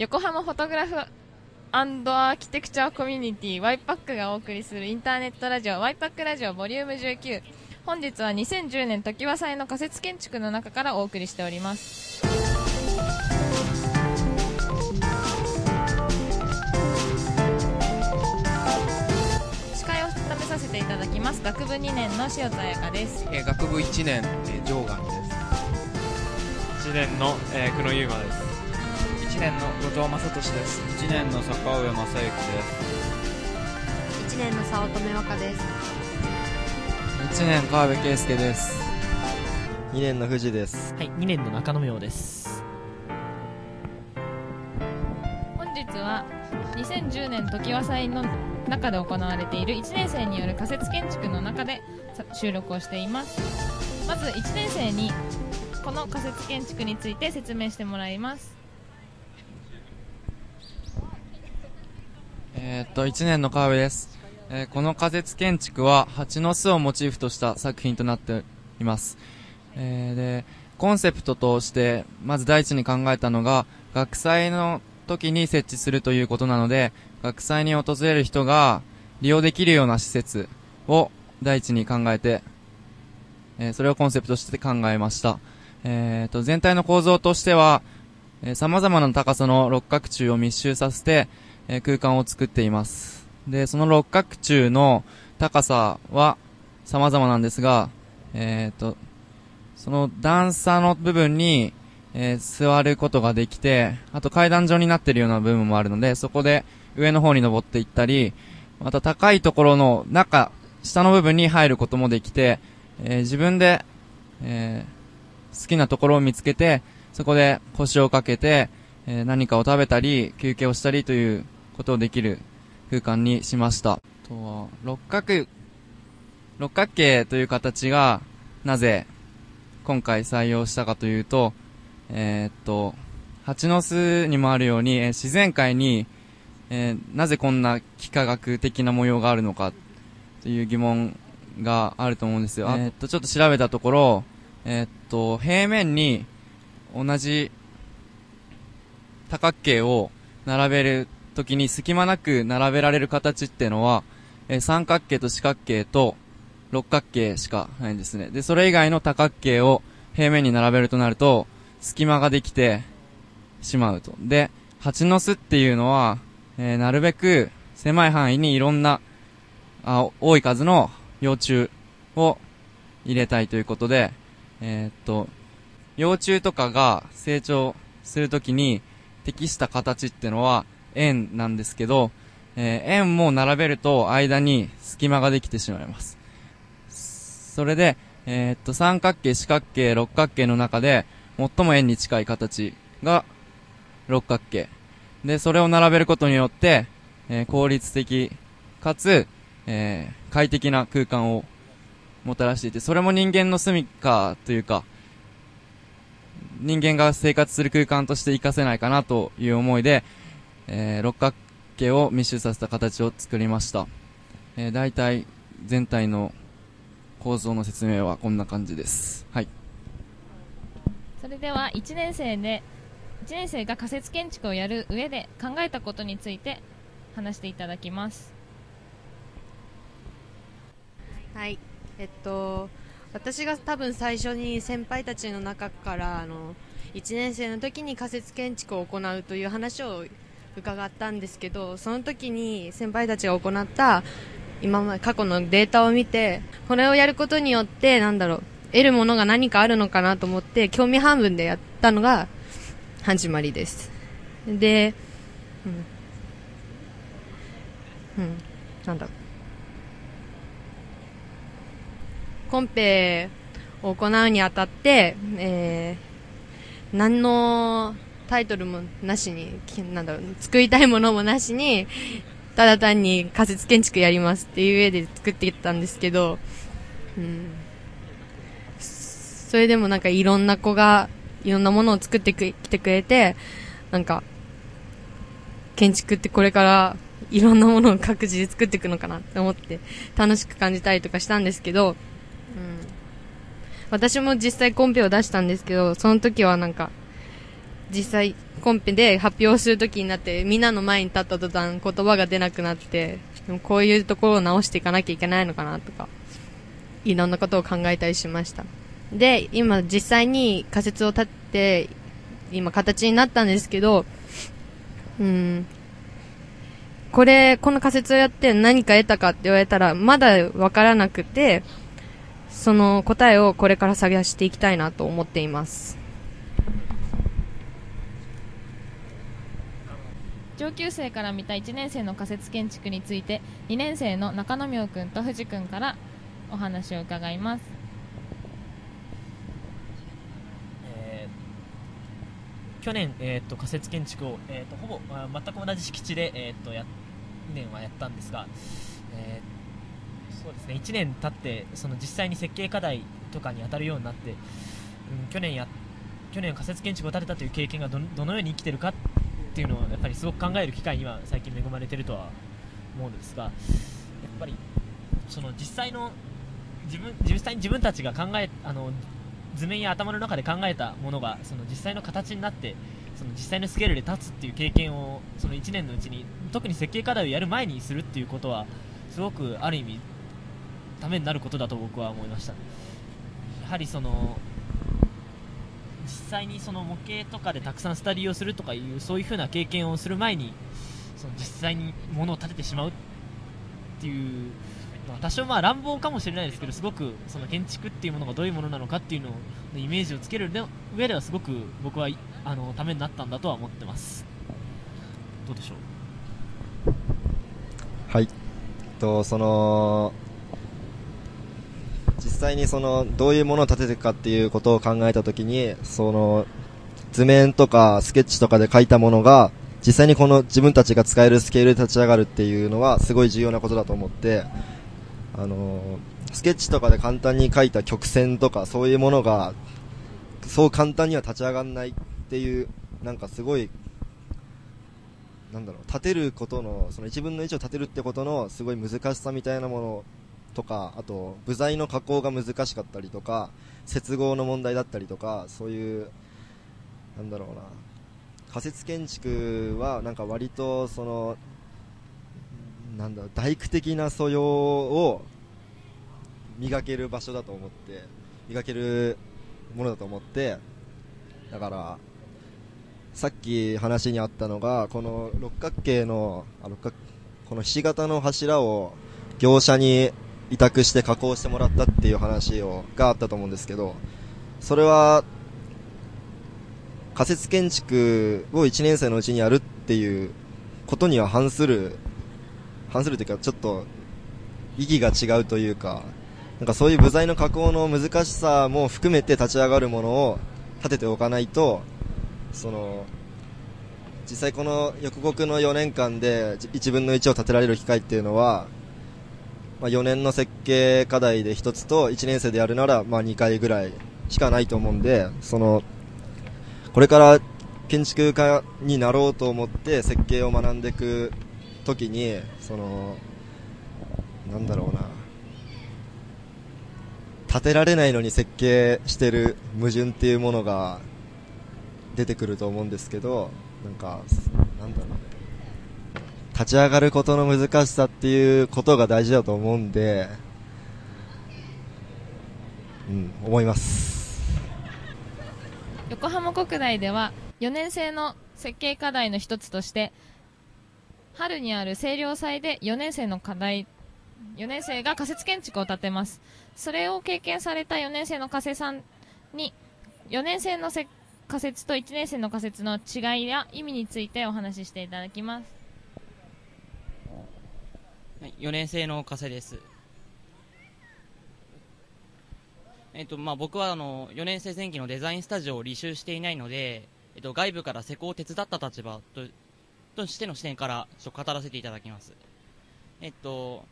横浜フォトグラフアーキテクチャーコミュニティワイパックがお送りするインターネットラジオワイパックラジオボリューム19本日は2010年常盤祭の仮設建築の中からお送りしております。司会を務めさせていただきます。学部2年の塩田彩香です。えー学部1年、えー、上岸です。1年の、えー、久野優馬です。1年の後藤正俊です。1年の坂上正幸1年の早乙女和歌です。です1年川辺圭介です。2年の藤です。はい2年の中野明です。本日は2010年常盤祭の中で行われている1年生による仮設建築の中でさ収録をしています。まず1年生にこの仮設建築について説明してもらいますえーっと1年の川辺です、えーこの仮設建築は蜂の巣をモチーフとした作品となっています、えーでコンセプトとしてまず第一に考えたのが学祭の時に設置するということなので学祭に訪れる人が利用できるような施設を第一に考えて、えそれをコンセプトとして考えました、えーと全体の構造としては、えー様々な高さの六角柱を密集させて、え空間を作っています。で、その六角柱の高さは様々なんですが、えっ、と、その段差の部分に、えー座ることができて、あと階段状になっているような部分もあるので、そこで上の方に登っていったり、また高いところの中、下の部分に入ることもできて、えー自分で、え好きなところを見つけて、そこで腰をかけて、え何かを食べたり、休憩をしたりということをできる空間にしました。あとは、六角、六角形という形が、なぜ、今回採用したかというと、えーっと、蜂の巣にもあるように、えー自然界に、えーなぜこんな幾何学的な模様があるのか、という疑問があると思うんですよ。えーっと、ちょっと調べたところ、えーっと、平面に同じ多角形を並べるときに隙間なく並べられる形っていうのは、えー三角形と四角形と六角形しかないんですね。で、それ以外の多角形を平面に並べるとなると、隙間ができてしまうと。で、蜂の巣っていうのは、えーなるべく狭い範囲にいろんな、あ、多い数の幼虫を入れたいということで、えーっと、幼虫とかが成長するときに適した形っていうのは円なんですけど、えー円も並べると間に隙間ができてしまいます。それで、えーっと、三角形、四角形、六角形の中で最も円に近い形が六角形。で、それを並べることによって、えー効率的かつ、えー快適な空間をもたらしていて、それも人間の住処というか、人間が生活する空間として活かせないかなという思いで、えー六角形を密集させた形を作りました。えー、大体全体の構造の説明はこんな感じです。はい。それでは1年生で1年生が仮設建築をやる上で考えたことについて話していただきますはいえっと私が多分最初に先輩たちの中からあの1年生の時に仮設建築を行うという話を伺ったんですけどその時に先輩たちが行った今まで過去のデータを見てこれをやることによってなんだろう得るものが何かあるのかなと思って興味半分でやったのが始まりです。でうん、うん、なんだろう。コンペを行うにあたって、えー、何のタイトルもなしに、なんだろう、作りたいものもなしに、ただ単に仮設建築やりますっていう上で作ってきたんですけど、うん、それでもなんかいろんな子がいろんなものを作ってきてくれて、なんか、建築ってこれからいろんなものを各自で作っていくのかなって思って楽しく感じたりとかしたんですけど、うん、私も実際コンペを出したんですけど、その時はなんか、実際コンペで発表するときになってみんなの前に立った途端言葉が出なくなってでもこういうところを直していかなきゃいけないのかなとかいろんなことを考えたりしました。で今実際に仮説を立って今形になったんですけどうん。これこの仮説をやって何か得たかって言われたらまだわからなくてその答えをこれから探していきたいなと思っています。上級生から見た1年生の仮設建築について2年生の中野明君と藤君からお話を伺います。えー去年、えー、と仮設建築を、えー、とほぼ、あ全く同じ敷地で、えー、とや2年はやったんですが、えーそうですね1年経ってその実際に設計課題とかに当たるようになって、うん、去年や去年仮設建築を建てたという経験がどどのように生きてるかっていうのをやっぱりすごく考える機会には最近恵まれてるとは思うんですがやっぱりその実際の自分実際に自分たちが考えあの図面や頭の中で考えたものがその実際の形になってその実際のスケールで立つっていう経験をその1年のうちに特に設計課題をやる前にするっていうことはすごくある意味ためになることだと僕は思いました。やはりその実際にその模型とかでたくさんスタディをするとかいうそういう風な経験をする前にその実際に物を建ててしまうっていうまあ多少まあ乱暴かもしれないですけどすごくその建築っていうものがどういうものなのかっていうのをイメージをつける上ではすごく僕はあのためになったんだとは思ってますどうでしょうはい。と、その、実際にその、どういうものを立てていくかっていうことを考えたときに、その、図面とかスケッチとかで描いたものが、実際にこの自分たちが使えるスケールで立ち上がるっていうのは、すごい重要なことだと思って、あの、スケッチとかで簡単に描いた曲線とか、そういうものが、そう簡単には立ち上がらないっていう、なんかすごいなんだろう、立てることの、その1分の1を立てるってことのすごい難しさみたいなものとか、あと、部材の加工が難しかったりとか、接合の問題だったりとか、そういう、なんだろうな、仮設建築はなんか割とその、なんだろう、大工的な素養を磨ける場所だと思って、磨けるものだと思って、だから、さっき話にあったのが、この六角形の、あ六角このひし形の柱を業者に委託して加工してもらったっていう話をがあったと思うんですけど、それは、仮設建築を1年生のうちにやるっていうことには反する、反するというか、ちょっと意義が違うというか、なんかそういう部材の加工の難しさも含めて立ち上がるものを立てておかないと、その実際この横国の4年間で1分の1を立てられる機会っていうのは、まあ、4年の設計課題で1つと1年生でやるならまあ2回ぐらいしかないと思うんでそのこれから建築家になろうと思って設計を学んでいくときにそのなんだろうな立てられないのに設計してる矛盾っていうものが出てくると思うんですけど、なんか、なんだろう。立ち上がることの難しさっていうことが大事だと思うんで、うん、思います。横浜国大では4年生の設計課題の一つとして春にある清涼祭で4年生の課題4年生が仮設建築を建てますそれを経験された4年生の加瀬さんに4年生のせ仮説と1年生の仮説の違いや意味についてお話ししていただきますはい4年生の加瀬です。えっとまあ、僕はあの4年生前期のデザインスタジオを履修していないので、えっと、外部から施工を手伝った立場ととしての視点からちょっと語らせていただきます。えっと、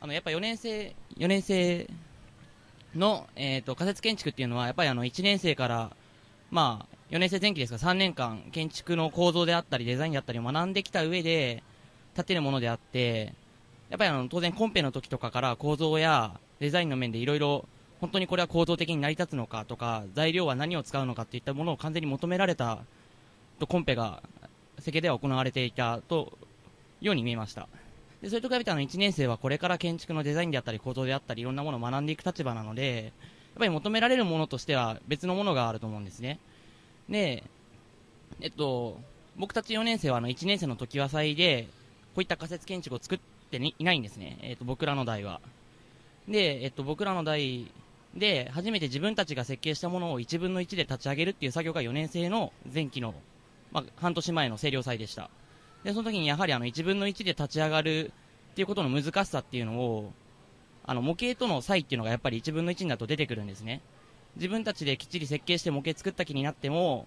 あのやっぱ4年生 ,4 年生の、えっと仮設建築っていうのはやっぱりあの1年生から、まあ、4年生前期ですが3年間建築の構造であったりデザインであったりを学んできた上で建てるものであってやっぱりあの当然コンペの時とかから構造やデザインの面でいろいろ本当にこれは構造的に成り立つのかとか材料は何を使うのかっていったものを完全に求められたとコンペが設計では行われていたとように見えました。でそれと比べてあの1年生はこれから建築のデザインであったり構造であったりいろんなものを学んでいく立場なのでやっぱり求められるものとしては別のものがあると思うんですね。でえっと僕たち4年生はあの1年生の時は祭でこういった仮設建築を作っていないんですね、えっと、僕らの代は。で、えっと、僕らの代で初めて自分たちが設計したものを1分の1で立ち上げるっていう作業が4年生の前期の、まあ、半年前の清涼祭でした。でその時にやはりあの1分の1で立ち上がるっていうことの難しさっていうのをあの模型との差異っていうのがやっぱり1分の1だと出てくるんですね。自分たちできっちり設計して模型作った気になっても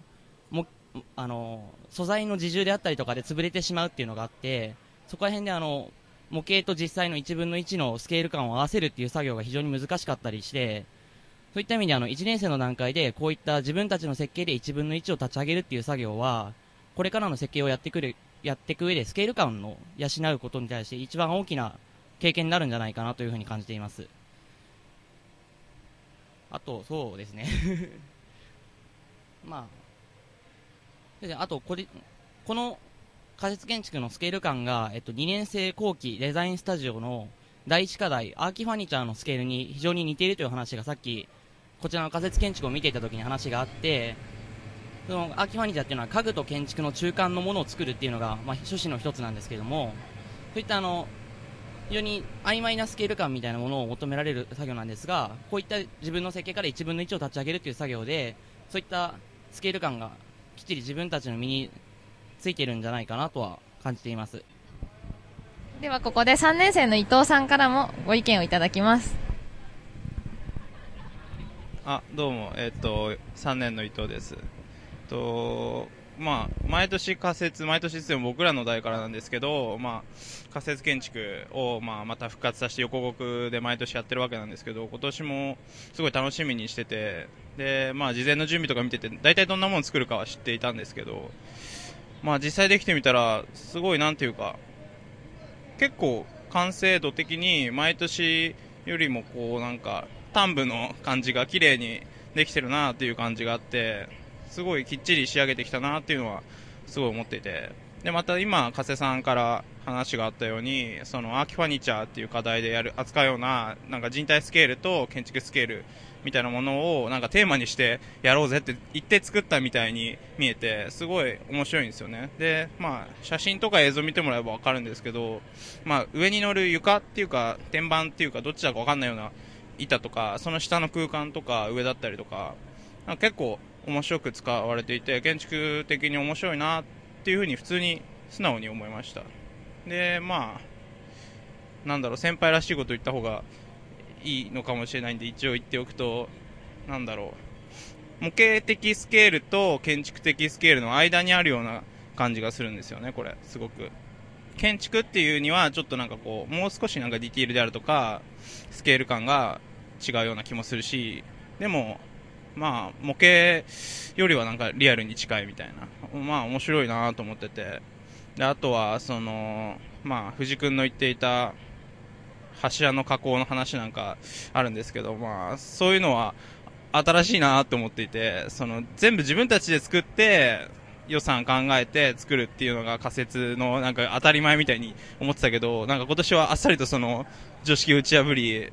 もあの素材の自重であったりとかで潰れてしまうっていうのがあってそこら辺であの模型と実際の1分の1のスケール感を合わせるっていう作業が非常に難しかったりしてそういった意味であの1年生の段階でこういった自分たちの設計で1分の1を立ち上げるっていう作業はこれからの設計をやってくるやっていく上でスケール感を養うことに対して一番大きな経験になるんじゃないかなというふうに感じています。あとそうですね。まああとこれこの仮設建築のスケール感が、えっと、2年生後期デザインスタジオの第一課題アーキファニチャーのスケールに非常に似ているという話がさっきこちらの仮設建築を見ていた時に話があってそのアーキファニチャーっていうのは家具と建築の中間のものを作るっていうのが、まあ、趣旨の一つなんですけどもそういったあの非常に曖昧なスケール感みたいなものを求められる作業なんですがこういった自分の設計から1分の1を立ち上げるという作業でそういったスケール感がきっちり自分たちの身についているんじゃないかなとは感じています。ではここで3年生の伊藤さんからもご意見をいただきます。あどうも、えっと、3年の伊藤です。とまあ、毎年仮設、毎年ですも僕らの代からなんですけど、まあ、仮設建築を、まあ、また復活させて横国で毎年やってるわけなんですけど、今年もすごい楽しみにしてて、で、まあ、事前の準備とか見てて、大体どんなもの作るかは知っていたんですけど、まあ、実際できてみたら、すごいなんていうか、結構完成度的に毎年よりもこうなんか、端部の感じが綺麗にできてるなっていう感じがあって、すごいきっちり仕上げてきたなっていうのはすごい思っていて。でまた今、加瀬さんから話があったようにそのアーキファニチャーっていう課題でやる扱うようななんか人体スケールと建築スケールみたいなものをなんかテーマにしてやろうぜって言って作ったみたいに見えてすごい面白いんですよね。で、まあ、写真とか映像見てもらえば分かるんですけど、まあ、上に乗る床っていうか天板っていうかどっちだか分かんないような板とかその下の空間とか上だったりとかか結構面白く使われていて建築的に面白いなっていうふうに普通に素直に思いました。でまあなんだろう先輩らしいこと言った方がいいのかもしれないんで一応言っておくとなんだろう。模型的スケールと建築的スケールの間にあるような感じがするんですよねこれ。すごく。建築っていうにはちょっとなんかこうもう少しなんかディティールであるとかスケール感が違うような気もするしでもまあ、模型よりはなんかリアルに近いみたいな、まあ面白いなと思ってて、で、あとは、その、まあ、藤君の言っていた柱の加工の話なんかあるんですけど、まあ、そういうのは新しいなと思っていて、その、全部自分たちで作って、予算考えて作るっていうのが仮説のなんか当たり前みたいに思ってたけど、なんか今年はあっさりとその常識打ち破り、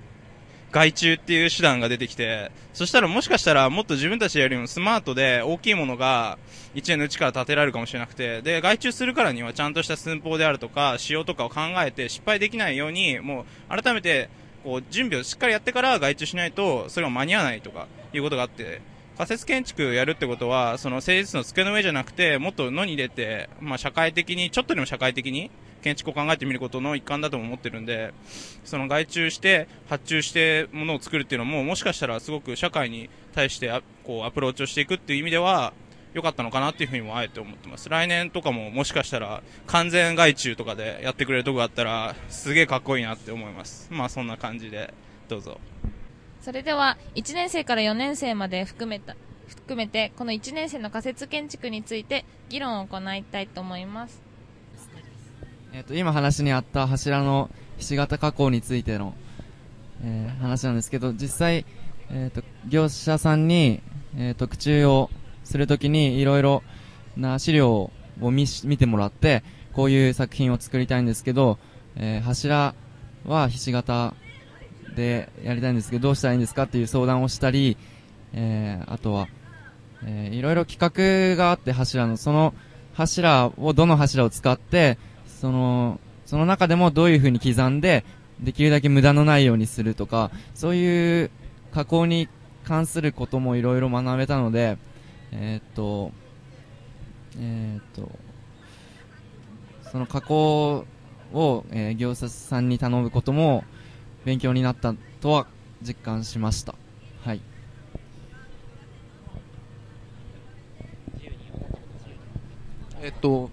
外注っていう手段が出てきて、そしたらもしかしたらもっと自分たちよりもスマートで大きいものが1年のうちから建てられるかもしれなくて、で、外注するからにはちゃんとした寸法であるとか、仕様とかを考えて失敗できないように、もう改めてこう準備をしっかりやってから外注しないと、それは間に合わないとかいうことがあって、仮設建築やるってことは、その誠実の机の上じゃなくて、もっと野に出て、まあ社会的に、ちょっとでも社会的に、建築を考えてみることの一環だとも思ってるんで、その外注して、発注してものを作るっていうのも、もしかしたらすごく社会に対してあこうアプローチをしていくっていう意味では、良かったのかなっていうふうにもあえて思ってます。来年とかももしかしたら完全外注とかでやってくれるとこがあったら、すげえかっこいいなって思います。まあそんな感じで、どうぞ。それでは、1年生から4年生まで含めた、含めて、この1年生の仮設建築について議論を行いたいと思います。え、ー、と、今話にあった柱のひし形加工についての、えー、話なんですけど、実際、え、ー、と、業者さんに、えー、特注をするときにいろいろ、な資料を見見てもらって、こういう作品を作りたいんですけど、えー柱はひし形でやりたいんですけど、どうしたらいいんですかっていう相談をしたり、えーあとは、えーいろいろ企画があって柱の、その柱を、どの柱を使って、その、その中でもどういう風に刻んで、できるだけ無駄のないようにするとか、そういう加工に関することもいろいろ学べたので、えーっと、えーっと、その加工を、えー業者さんに頼むことも勉強になったとは実感しました。はい。えっと、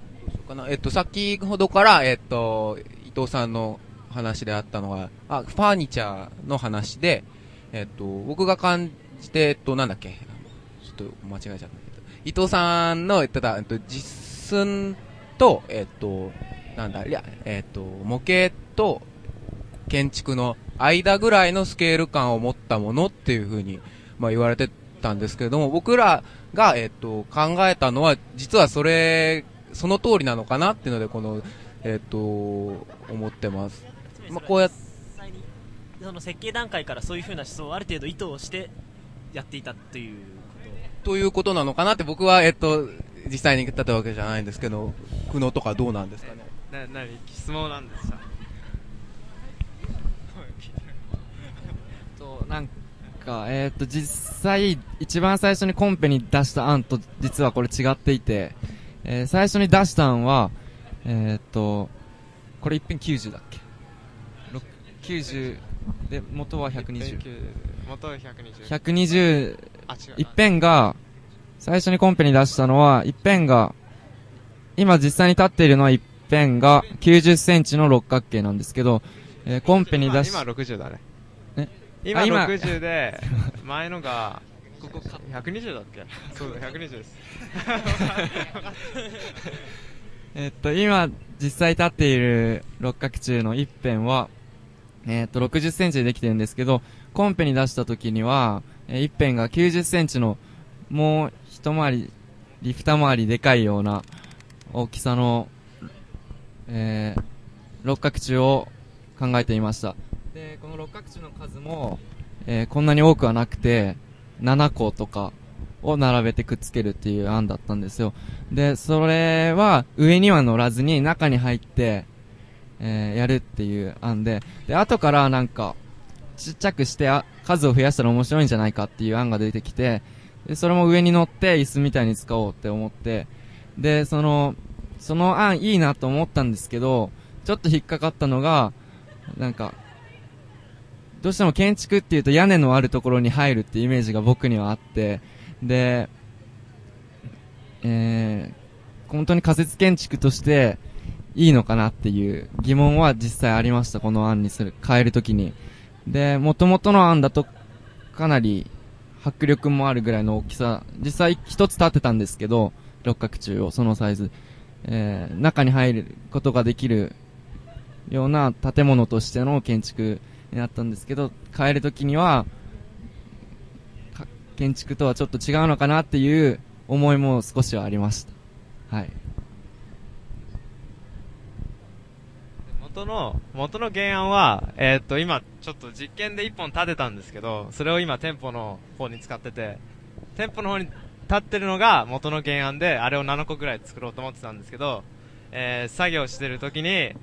かな？えっと、先ほどから、えっと、伊藤さんの話であったのが、あ、ファーニチャーの話で、えっと、僕が感じて、えっと、なんだっけ、ちょっと間違えちゃったけど、伊藤さんの言ってた、えっと、実寸と、えっと、なんだ、いや、えっと、模型と建築の間ぐらいのスケール感を持ったものっていうふうに、まあ言われてたんですけれども、僕らが、えっと、考えたのは、実はそれ、その通りなのかなっていうので、この、えっと、思ってます。まあ、こうやその設計段階からそういうふうな思想をある程度意図をしてやっていたというということなのかなって僕は、えっと、実際に言ったわけじゃないんですけど、苦悩とかどうなんですかね？な、なに、質問なんですかと、なんか、えーっと、実際、一番最初にコンペに出した案と、実はこれ違っていて、えー最初に出した案は、えーっと、これ一遍90だっけ？ろく ?90 で、元は120。元は120。120あ、違う。一辺が、最初にコンペに出したのは、一辺が、今実際に立っているのは一辺が90センチの六角形なんですけど、えーコンペに出し、今今60だね。え？今あ今60で、前のが、ここか、120だっけそうだ、120です。えっと、今、実際立っている六角柱の一辺は、えっと、60センチでできてるんですけど、コンペに出した時には、えー一辺が90センチの、もう一回り、リフタ回りでかいような大きさの、えー、六角柱を考えていました。で、この六角柱の数も、えーこんなに多くはなくて、7個とかを並べてくっつけるっていう案だったんですよ。で、それは上には乗らずに中に入って、えーやるっていう案で、で、後からなんか、ちっちゃくしてあ数を増やしたら面白いんじゃないかっていう案が出てきて、で、それも上に乗って椅子みたいに使おうって思って、で、その、その案いいなと思ったんですけど、ちょっと引っかかったのが、なんか、どうしても建築っていうと屋根のあるところに入るっていうイメージが僕にはあって、で、えー、本当に仮設建築としていいのかなっていう疑問は実際ありました、この案にする、変えるときに。で、元々の案だとかなり迫力もあるぐらいの大きさ、実際一つ立ってたんですけど、六角柱を、そのサイズ。えー、中に入ることができるような建物としての建築になったんですけど、変えるときには、建築とはちょっと違うのかなっていう思いも少しはありました。はい。元の、元の原案は、えーっと、今、ちょっと実験で1本立てたんですけど、それを今店舗の方に使ってて、店舗の方に立ってるのが元の原案で、あれを7個ぐらい作ろうと思ってたんですけど、えー作業してる時に、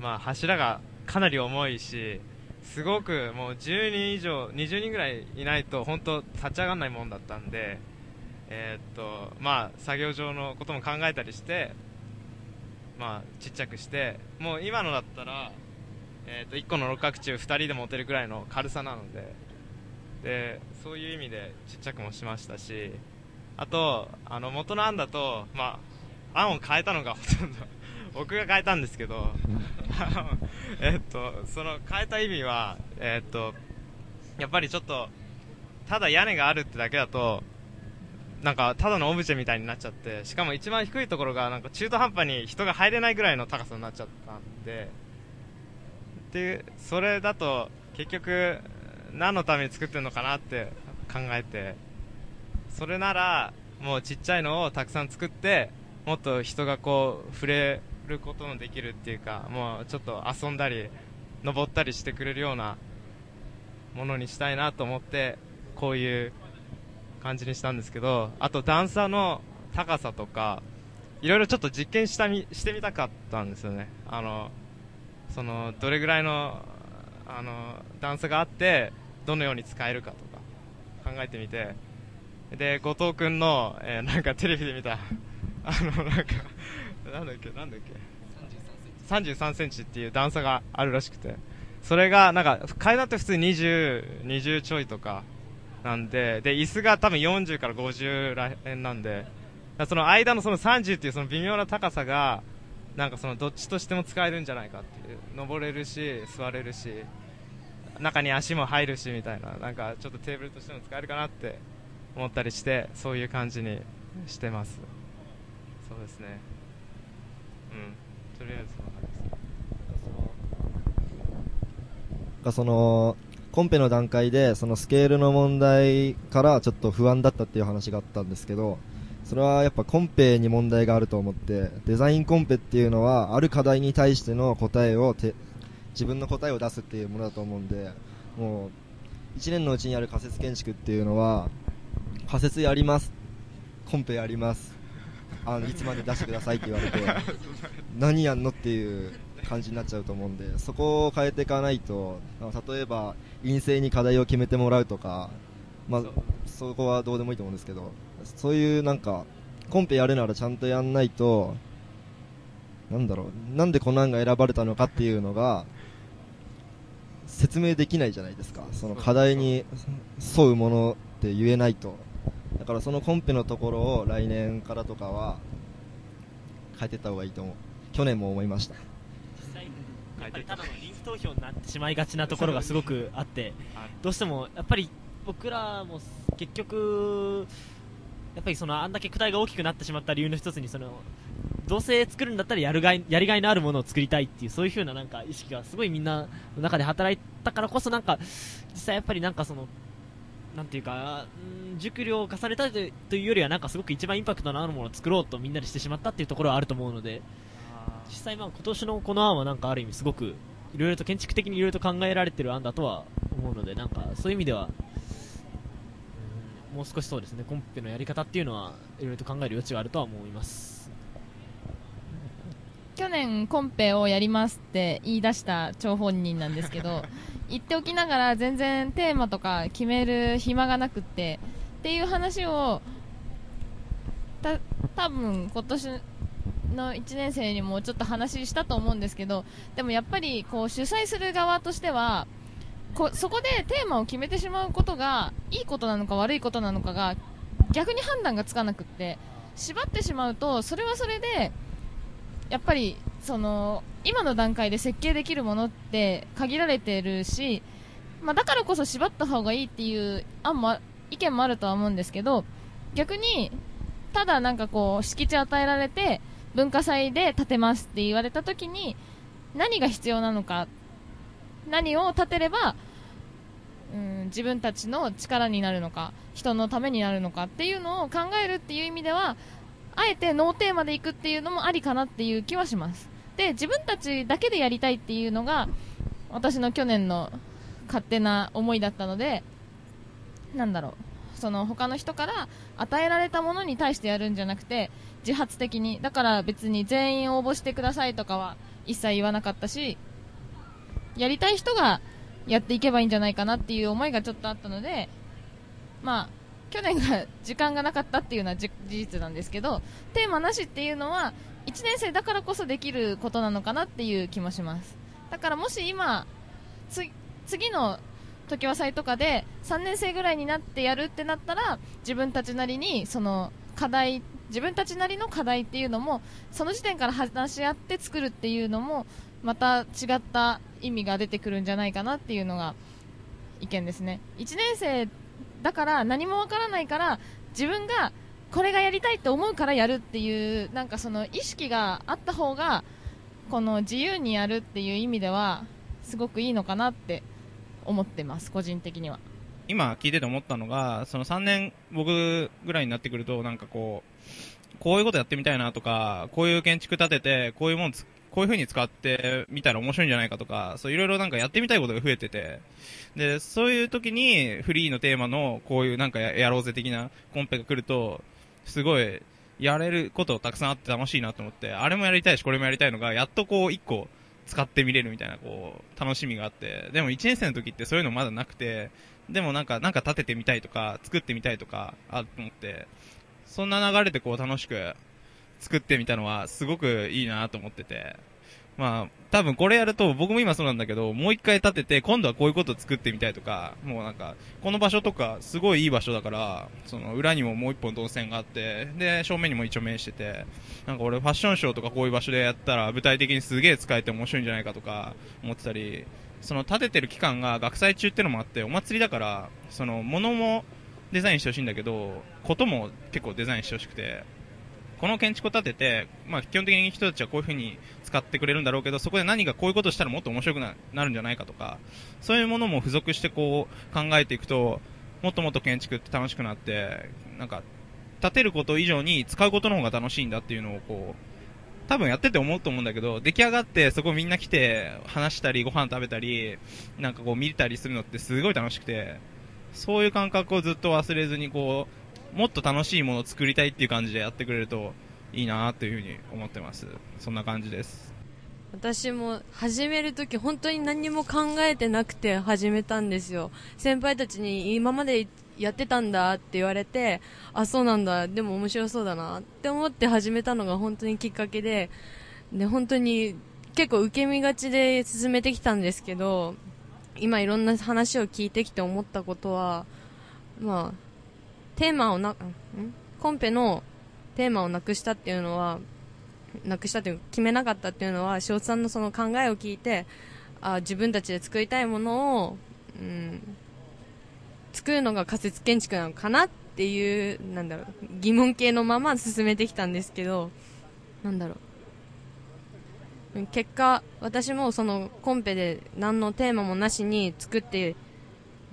まあ、柱がかなり重いし、すごくもう10人以上、20人ぐらいいないと、本当立ち上がらないもんだったんで、えーっと、まあ、作業上のことも考えたりして、まあ、ちっちゃくして、もう今のだったら、えっ、と、1個の六角柱2人で持てるぐらいの軽さなので、で、そういう意味でちっちゃくもしましたし、あと、あの、元の案だと、まあ、案を変えたのがほとんど、僕が変えたんですけど、えっと、その変えた意味は、えっと、やっぱりちょっと、ただ屋根があるってだけだと、なんか、ただのオブジェみたいになっちゃって、しかも一番低いところが、なんか中途半端に人が入れないぐらいの高さになっちゃったんで、で、それだと、結局、何のために作ってるのかなって考えて、それなら、もうちっちゃいのをたくさん作って、もっと人がこう、触れることのできるっていうか、もうちょっと遊んだり、登ったりしてくれるようなものにしたいなと思って、こういう感じにしたんですけど、あと段差の高さとか、いろいろちょっと実験したみしてみたかったんですよね。あの、その、どれぐらいの、あの、段差があって、どのように使えるかとか考えてみて、で、後藤くんの、えーなんかテレビで見た、あの、なんか、なんだっけ、なんだっけ、33センチっていう段差があるらしくて、それが、なんか、階段って普通20、20ちょいとか、なんで、で、椅子が多分40から50らへんなんで、その間のその30っていうその微妙な高さが、なんかそのどっちとしても使えるんじゃないかっていう。登れるし、座れるし、中に足も入るしみたいな、なんかちょっとテーブルとしても使えるかなって思ったりして、そういう感じにしてます。そうですね。りあえずそんな感じです。がそのコンペの段階でそのスケールの問題からちょっと不安だったっていう話があったんですけどそれはやっぱコンペに問題があると思ってデザインコンペっていうのはある課題に対しての答えをて自分の答えを出すっていうものだと思うんでもう1年のうちにある仮説建築っていうのは仮説やりますコンペやりますあのいつまで出してくださいって言われて 何やんのっていう感じになっちゃうと思うんでそこを変えていかないと例えば陰性に課題を決めてもらうとか、まあ、そこはどうでもいいと思うんですけどそういうなんかコンペやるならちゃんとやんないとなんだろうなんでこの案が選ばれたのかっていうのが説明できないじゃないですか。その課題に沿うものって言えないとだからそのコンペのところを来年からとかは変えていった方がいいと思う。去年も思いました。実際やっぱりただのリンク投票になってしまいがちなところがすごくあってどうしてもやっぱり僕らも結局やっぱりそのあんだけ躯体が大きくなってしまった理由の一つにそのどうせ作るんだったらやるがいやりがいのあるものを作りたいっていうそういう風ななんか意識がすごいみんなの中で働いたからこそなんか実際やっぱりなんかそのなんていうか、うん熟慮を重ねたというよりはなんかすごく一番インパクトのあるものを作ろうとみんなでしてしまったっていうところはあると思うので実際まあ今年のこの案はなんかある意味すごくいろいろと建築的にいろいろと考えられてる案だとは思うのでなんかそういう意味では、うんもう少しそうですねコンペのやり方っていうのはいろいろと考える余地があるとは思います。去年コンペをやりますって言い出した張本人なんですけど 言っておきながら全然テーマとか決める暇がなくってっていう話をた多分今年の1年生にもちょっと話したと思うんですけどでもやっぱりこう主催する側としてはこそこでテーマを決めてしまうことがいいことなのか悪いことなのかが逆に判断がつかなくって縛ってしまうとそれはそれでやっぱりその今の段階で設計できるものって限られてるし、まあ、だからこそ縛った方がいいっていう案も意見もあるとは思うんですけど逆にただなんかこう敷地与えられて文化祭で建てますって言われた時に何が必要なのか何を建てればうん自分たちの力になるのか人のためになるのかっていうのを考えるっていう意味ではあえてノーテーマで行くっていうのもありかなっていう気はします。で自分たちだけでやりたいっていうのが私の去年の勝手な思いだったのでなんだろう。その他の人から与えられたものに対してやるんじゃなくて自発的に。だから別に全員応募してくださいとかは一切言わなかったしやりたい人がやっていけばいいんじゃないかなっていう思いがちょっとあったのでまあ去年が時間がなかったっていうのは事実なんですけどテーマなしっていうのは1年生だからこそできることなのかなっていう気もします。だからもし今つ次の時は祭とかで3年生ぐらいになってやるってなったら自分たちなりにその課題自分たちなりの課題っていうのもその時点から話し合って作るっていうのもまた違った意味が出てくるんじゃないかなっていうのが意見ですね。1年生だから何もわからないから自分がこれがやりたいと思うからやるっていうなんかその意識があった方がこの自由にやるっていう意味ではすごくいいのかなって思ってます個人的には。今聞いてて思ったのが、その3年僕ぐらいになってくると、なんかこう、こういうことやってみたいなとか、こういう建築建てて、こういうもんつ、こういう風に使ってみたら面白いんじゃないかとか、そういろいろなんかやってみたいことが増えてて、で、そういう時にフリーのテーマのこういうなんかややろうぜ的なコンペが来ると、すごいやれることたくさんあって楽しいなと思って、あれもやりたいしこれもやりたいのが、やっとこう一個使ってみれるみたいなこう、楽しみがあって、でも1年生の時ってそういうのまだなくて、でもなんか、なんか立ててみたいとか、作ってみたいとか、あると思って、そんな流れでこう楽しく作ってみたのはすごくいいなと思ってて、まあ、多分これやると、僕も今そうなんだけど、もう一回立てて、今度はこういうこと作ってみたいとか、もうなんか、この場所とか、すごいいい場所だから、その裏にももう一本動線があって、で、正面にも一応面してて、なんか俺ファッションショーとかこういう場所でやったら、具体的にすげえ使えて面白いんじゃないかとか、思ってたり、その立ててる期間が学祭中ってのもあって、お祭りだから、その、物もデザインしてほしいんだけど、ことも結構デザインしてほしくて、この建築を建てて、まあ、基本的に人たちはこういう風に使ってくれるんだろうけど、そこで何かこういうことしたらもっと面白くななるんじゃないかとか、そういうものも付属してこう考えていくと、もっともっと建築って楽しくなって、なんか、建てること以上に使うことの方が楽しいんだっていうのをこう、多分やってて思うと思うんだけど、出来上がってそこみんな来て話したりご飯食べたり、なんかこう見たりするのってすごい楽しくて、そういう感覚をずっと忘れずにこう、もっと楽しいものを作りたいっていう感じでやってくれるといいなっていうふうに思ってます。そんな感じです。私も始めるとき本当に何も考えてなくて始めたんですよ先輩たちに今までやってたんだって言われてあそうなんだでも面白そうだなって思って始めたのが本当にきっかけでで本当に結構受け身がちで進めてきたんですけど今いろんな話を聞いてきて思ったことはまあテーマをな、ん？コンペのテーマをなくしたっていうのはなくしたというか決めなかったっていうのは塩津さんのその考えを聞いてあ自分たちで作りたいものを、うん、作るのが仮説建築なのかなっていうなんだろう疑問系のまま進めてきたんですけどなんだろう。結果私もそのコンペで何のテーマもなしに作って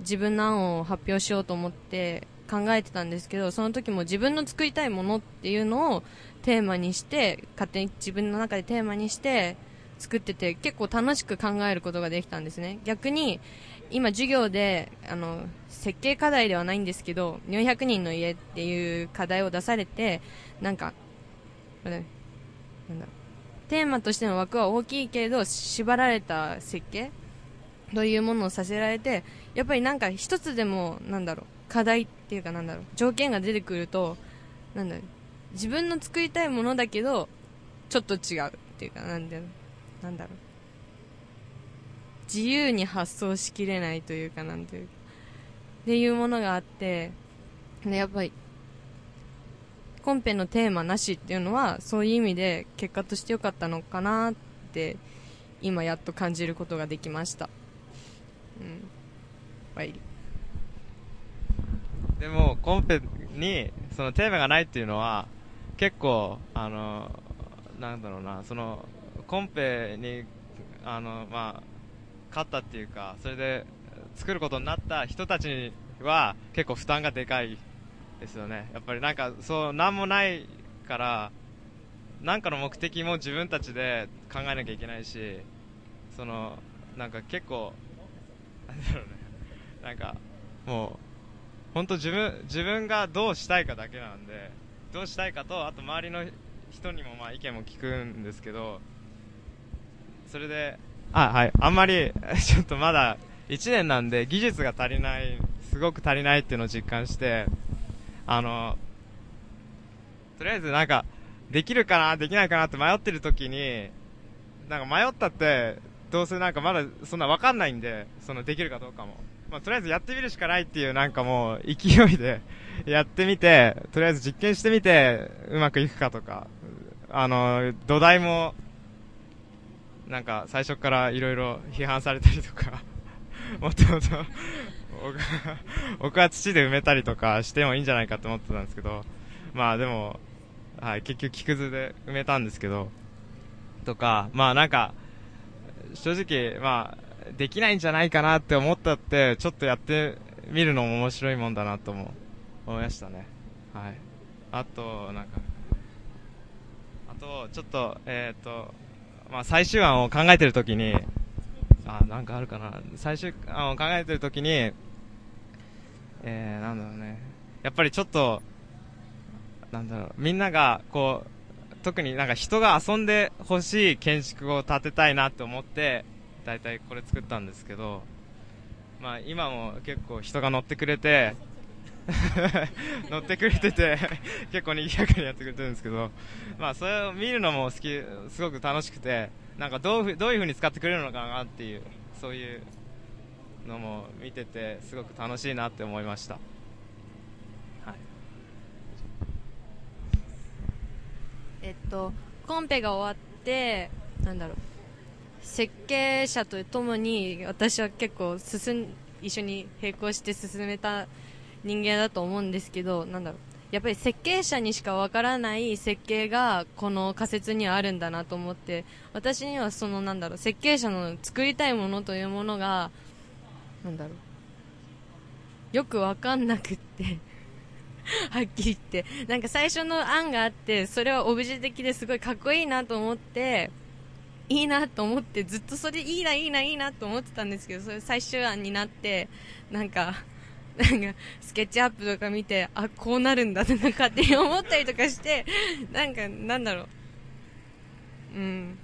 自分の案を発表しようと思って考えてたんですけどその時も自分の作りたいものっていうのをテーマにして勝手に自分の中でテーマにして作ってて結構楽しく考えることができたんですね。逆に今授業であの設計課題ではないんですけど400人の家っていう課題を出されてなんかなんだテーマとしての枠は大きいけれど縛られた設計というものをさせられてやっぱりなんか一つでもなんだろう課題っていうかなんだろう条件が出てくるとなんだろう自分の作りたいものだけどちょっと違うっていうかなんだろうなんだろう。自由に発想しきれないというかなんていうか。っていうものがあってでやっぱりコンペのテーマなしっていうのはそういう意味で結果として良かったのかなって今やっと感じることができました。うん。はい。でも、コンペに、そのテーマがないっていうのは、結構、あの、なんだろうな、その、コンペに、あの、まあ、勝ったっていうか、それで作ることになった人たちは、結構負担がでかいですよね。やっぱりなんか、そう、なんもないから、なんかの目的も自分たちで考えなきゃいけないし、その、なんか結構、なんだろうね、なんか、もう、本当自分、自分がどうしたいかだけなんで、どうしたいかと、あと周りの人にもまあ意見も聞くんですけど、それで、あ、はい、あんまり、ちょっとまだ1年なんで技術が足りない、すごく足りないっていうのを実感して、あの、とりあえずなんか、できるかな、できないかなって迷ってる時に、なんか迷ったって、どうせなんかまだそんなわかんないんで、そのできるかどうかも。まあ、とりあえずやってみるしかないっていうなんかもう勢いで やってみて、とりあえず実験してみてうまくいくかとか、あの、土台も、なんか最初からいろいろ批判されたりとか、もっともっと、僕は僕は土で埋めたりとかしてもいいんじゃないかと思ってたんですけど、まあでも、はい、結局木くずで埋めたんですけど、とか、まあなんか、正直、まあ、できないんじゃないかなって思ったって、ちょっとやってみるのも面白いもんだなとも思いましたね。はい。あと、なんか、あと、ちょっと、えっ、と、まあ、最終案を考えてるときに、あ、なんかあるかな。最終案を考えてるときに、えー、なんだろうね。やっぱりちょっと、なんだろう、みんなが、こう、特になんか人が遊んでほしい建築を建てたいなって思って、だいたいこれ作ったんですけど、まあ今も結構人が乗ってくれて、乗ってくれてて、結構にぎやかにやってくれてるんですけど、まあそれを見るのも好き、すごく楽しくて、なんかどういうふうどういう風に使ってくれるのかなっていう、そういうのも見てて、すごく楽しいなって思いました。はい。えっと、コンペが終わって、なんだろう、設計者とともに私は結構進ん、一緒に並行して進めた人間だと思うんですけど、なんだろう、やっぱり設計者にしかわからない設計がこの仮説にはあるんだなと思って、私にはそのなんだろう、設計者の作りたいものというものが、なんだろう、よくわかんなくって、はっきり言って。なんか最初の案があって、それはオブジェ的ですごいかっこいいなと思って、いいなと思って、ずっとそれいいな、いいな、いいなと思ってたんですけど、それ最終案になって、なんか、なんか、スケッチアップとか見て、あ、こうなるんだって、なんか勝手に思ったりとかして、なんか、なんだろう。うん。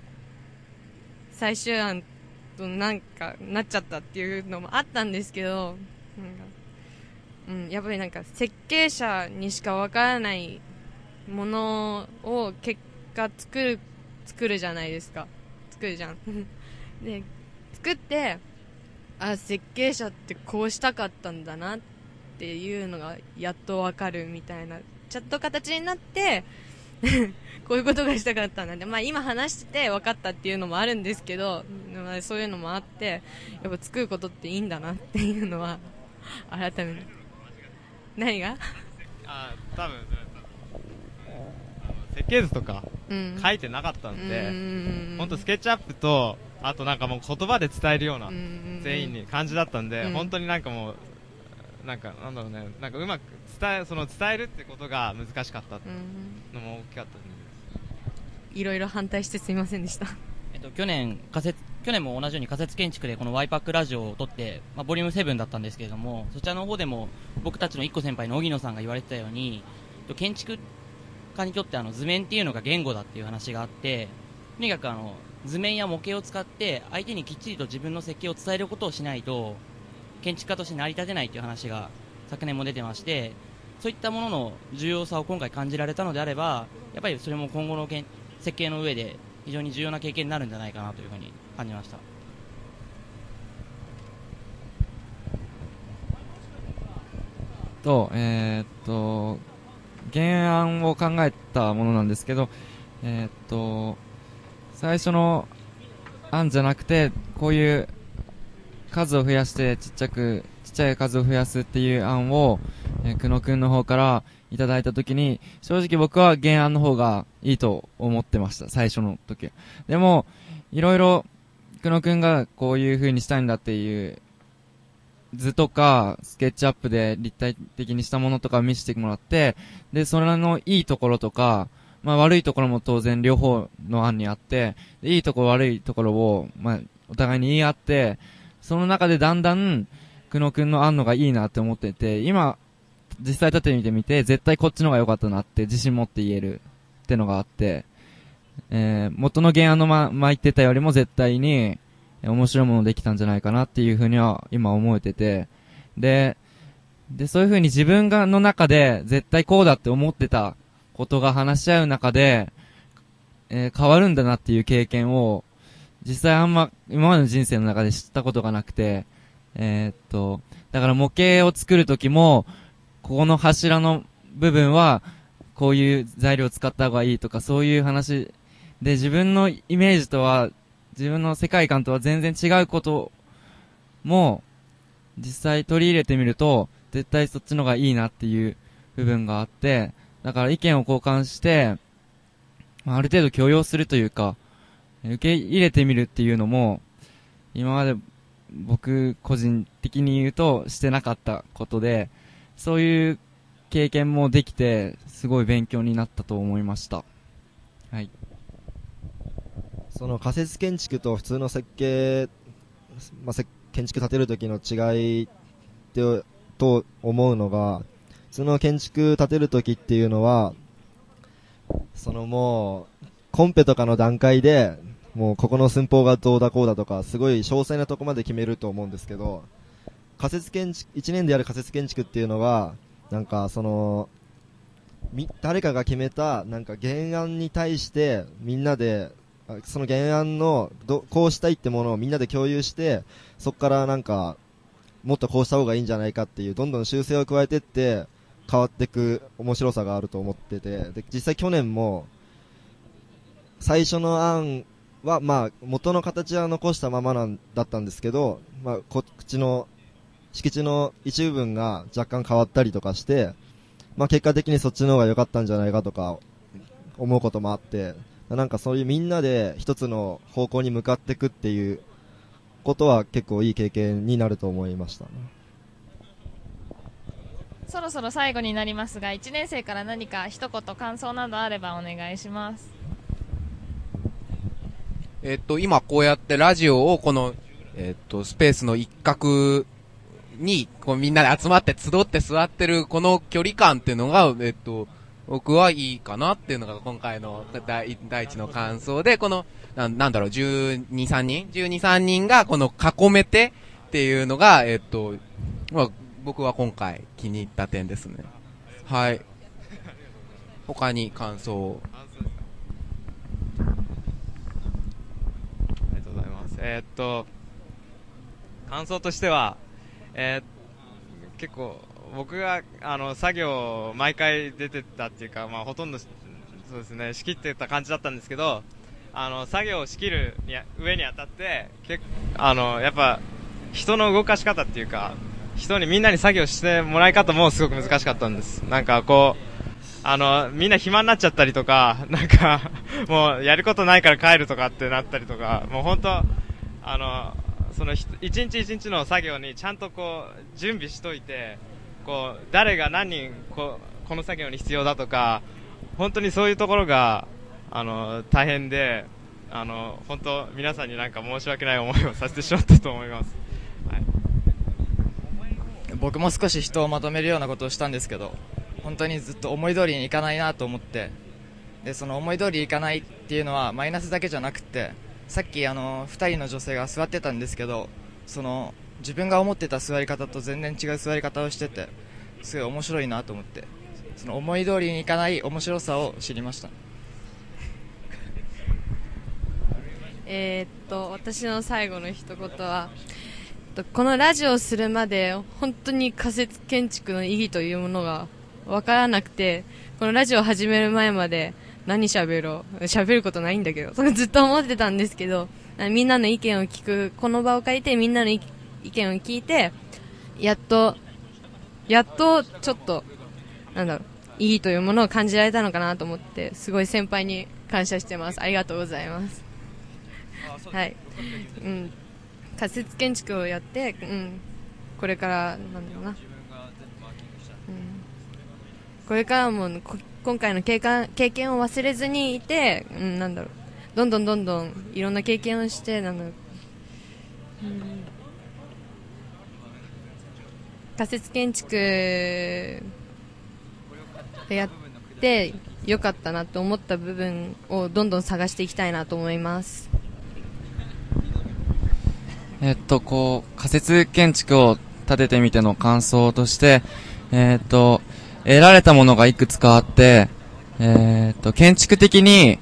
最終案となんか、なっちゃったっていうのもあったんですけど、なんか、うん、やっぱりなんか設計者にしかわからないものを結果作る作るじゃないですか。作るじゃん。で作ってあ設計者ってこうしたかったんだなっていうのがやっとわかるみたいなちゃんと形になって こういうことがしたかったんだって、まあ、今話してて分かったっていうのもあるんですけど、まあ、そういうのもあってやっぱ作ることっていいんだなっていうのは改めて何が？あ多分設計図とかうん。書いてなかったんで、うん本当スケッチアップと、あとなんかもう言葉で伝えるようなん全員に感じだったんで、うん。本当になんかもう、なんかなんだろうね、なんかうまく伝え、その伝えるってことが難しかったのも大きかったんでいろいろ反対してすみませんでした。えっと、去年仮設去年も同じように仮設建築でこのワイパックラジオを撮って、まあ、ボリューム7だったんですけれどもそちらの方でも僕たちの1個先輩の荻野さんが言われてたように建築家にとってあの図面っていうのが言語だっていう話があってとにかくあの図面や模型を使って相手にきっちりと自分の設計を伝えることをしないと建築家として成り立てないという話が昨年も出てましてそういったものの重要さを今回感じられたのであればやっぱりそれも今後の建設計の上で非常に重要な経験になるんじゃないかなというふうに感じました。と、えーっと、原案を考えたものなんですけど、えーっと、最初の案じゃなくて、こういう数を増やしてちっちゃく、ちっちゃい数を増やすっていう案を、えー、久野くんの方からいただいたときに、正直僕は原案の方がいいと思ってました、最初の時。でも、いろいろ、久野くんがこういう風にしたいんだっていう図とか、スケッチアップで立体的にしたものとか見せてもらって、で、それのいいところとか、まあ悪いところも当然両方の案にあって、いいところ悪いところを、まあお互いに言い合って、その中でだんだん、久野くんの案のがいいなって思ってて、今、実際立ってみてみて、絶対こっちの方が良かったなって自信持って言えるってのがあって、えー、元の原案のま、ま言ってたよりも絶対に、面白いものできたんじゃないかなっていうふうには今思えてて、で、で、そういうふうに自分がの中で絶対こうだって思ってたことが話し合う中で、えー変わるんだなっていう経験を、実際あんま今までの人生の中で知ったことがなくて、えーっと、だから模型を作るときも、ここの柱の部分は、こういう材料を使った方がいいとか、そういう話で自分のイメージとは自分の世界観とは全然違うことも、実際取り入れてみると、絶対そっちの方がいいなっていう部分があって、だから意見を交換して、ある程度許容するというか、受け入れてみるっていうのも、今まで僕個人的に言うとしてなかったことで、そういう経験もできて、すごい勉強になったと思いました。その仮設建築と普通の設計、まあ、建築建てる時の違いってと思うのが、普通の建築建てる時っていうのは、そのもう、コンペとかの段階で、もうここの寸法がどうだこうだとか、すごい詳細なとこまで決めると思うんですけど、仮設建築、1年でやる仮設建築っていうのは、なんかその、誰かが決めた、なんか原案に対して、みんなで、その原案の、ど、こうしたいってものをみんなで共有して、そこからなんか、もっとこうした方がいいんじゃないかっていう、どんどん修正を加えてって、変わっていく面白さがあると思ってて、で、実際去年も、最初の案は、まあ、元の形は残したままなんだったんですけど、まあ、こっちの、敷地の一部分が若干変わったりとかして、まあ、結果的にそっちの方が良かったんじゃないかとか、思うこともあって、なんかそういうみんなで一つの方向に向かっていくっていうことは結構いい経験になると思いましたね。そろそろ最後になりますが1年生から何か一言感想などあればお願いしますえっと、今こうやってラジオをこの、えっと、スペースの一角に、こうみんなで集まって集って座ってるこの距離感っていうのが、えっと、僕はいいかなっていうのが今回の第一の感想で、この、なんなんだろう、12、3人 ?12、3人がこの囲めてっていうのが、えっと、まあ、僕は今回気に入った点ですね。はい。他に感想を？ありがとうございます。えーっと、感想としては、えー結構、僕が、あの、作業、毎回出てたっていうか、まあ、ほとんど、そうですね、仕切ってた感じだったんですけど、あの、作業を仕切るに上にあたって、結あの、やっぱ、人の動かし方っていうか、人にみんなに作業してもらい方もすごく難しかったんです。なんかこう、あの、みんな暇になっちゃったりとか、なんか、もうやることないから帰るとかってなったりとか、もう本当、あの、その一日一日の作業にちゃんとこう、準備しといて、こう、誰が何人こ、この作業に必要だとか、本当にそういうところが、あの、大変で、あの、本当、皆さんになんか申し訳ない思いをさせてしまったと思います。はい。僕も少し人をまとめるようなことをしたんですけど本当にずっと思い通りにいかないなと思ってでその思い通りにいかないっていうのはマイナスだけじゃなくてさっきあの2人の女性が座ってたんですけどその自分が思ってた座り方と全然違う座り方をしててすごい面白いなと思ってその思い通りにいかない面白さを知りました。えっと私の最後の一言はこのラジオをするまで本当に仮設建築の意義というものが分からなくてこのラジオを始める前まで何喋ろう喋ることないんだけどずっと思ってたんですけどみんなの意見を聞くこの場を借りてみんなの意見意見を聞いてやっとやっとちょっとなんだろう意義というものを感じられたのかなと思ってすごい先輩に感謝してます。ありがとうございます。はい、うん、仮設建築をやって、うん、これからなんだろうな、うん、これからもこ今回の経験経験を忘れずにいて、うん、なんだろう。どんどんどんどんいろんな経験をしてなんだろう、うん、仮設建築やってよかったなと思った部分をどんどん探していきたいなと思います。えっと、こう、仮設建築を建ててみての感想として、えっと、得られたものがいくつかあって、えっと、建築的に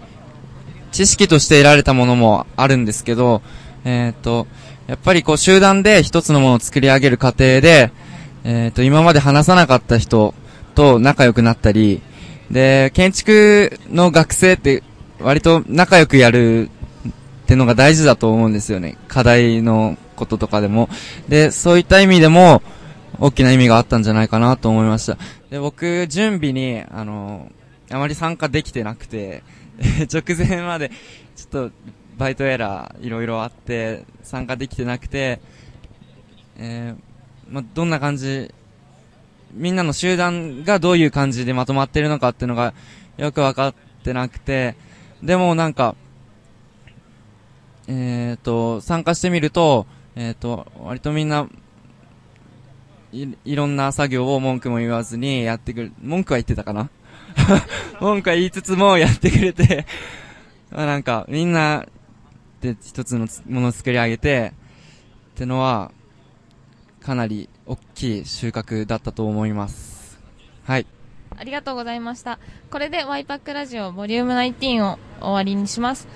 知識として得られたものもあるんですけど、えっと、やっぱりこう集団で一つのものを作り上げる過程で、えっと、今まで話さなかった人と仲良くなったり、で、建築の学生って割と仲良くやるってのが大事だと思うんですよね。課題のこととかでも。で、そういった意味でも、大きな意味があったんじゃないかなと思いました。で、僕、準備に、あの、あまり参加できてなくて、直前まで、ちょっと、バイトエラー、いろいろあって、参加できてなくて、えー、まあ、どんな感じみんなの集団がどういう感じでまとまってるのかっていうのがよくわかってなくて、でもなんか、えっ、と、参加してみると、えっ、と、割とみんな、い、いろんな作業を文句も言わずにやってくる。文句は言ってたかな？文句は言いつつもやってくれて、まあなんか、みんなで一つのものを作り上げて、ってのは、かなり大きい収穫だったと思います。はい。ありがとうございました。これでワイパックラジオボリューム19を終わりにします。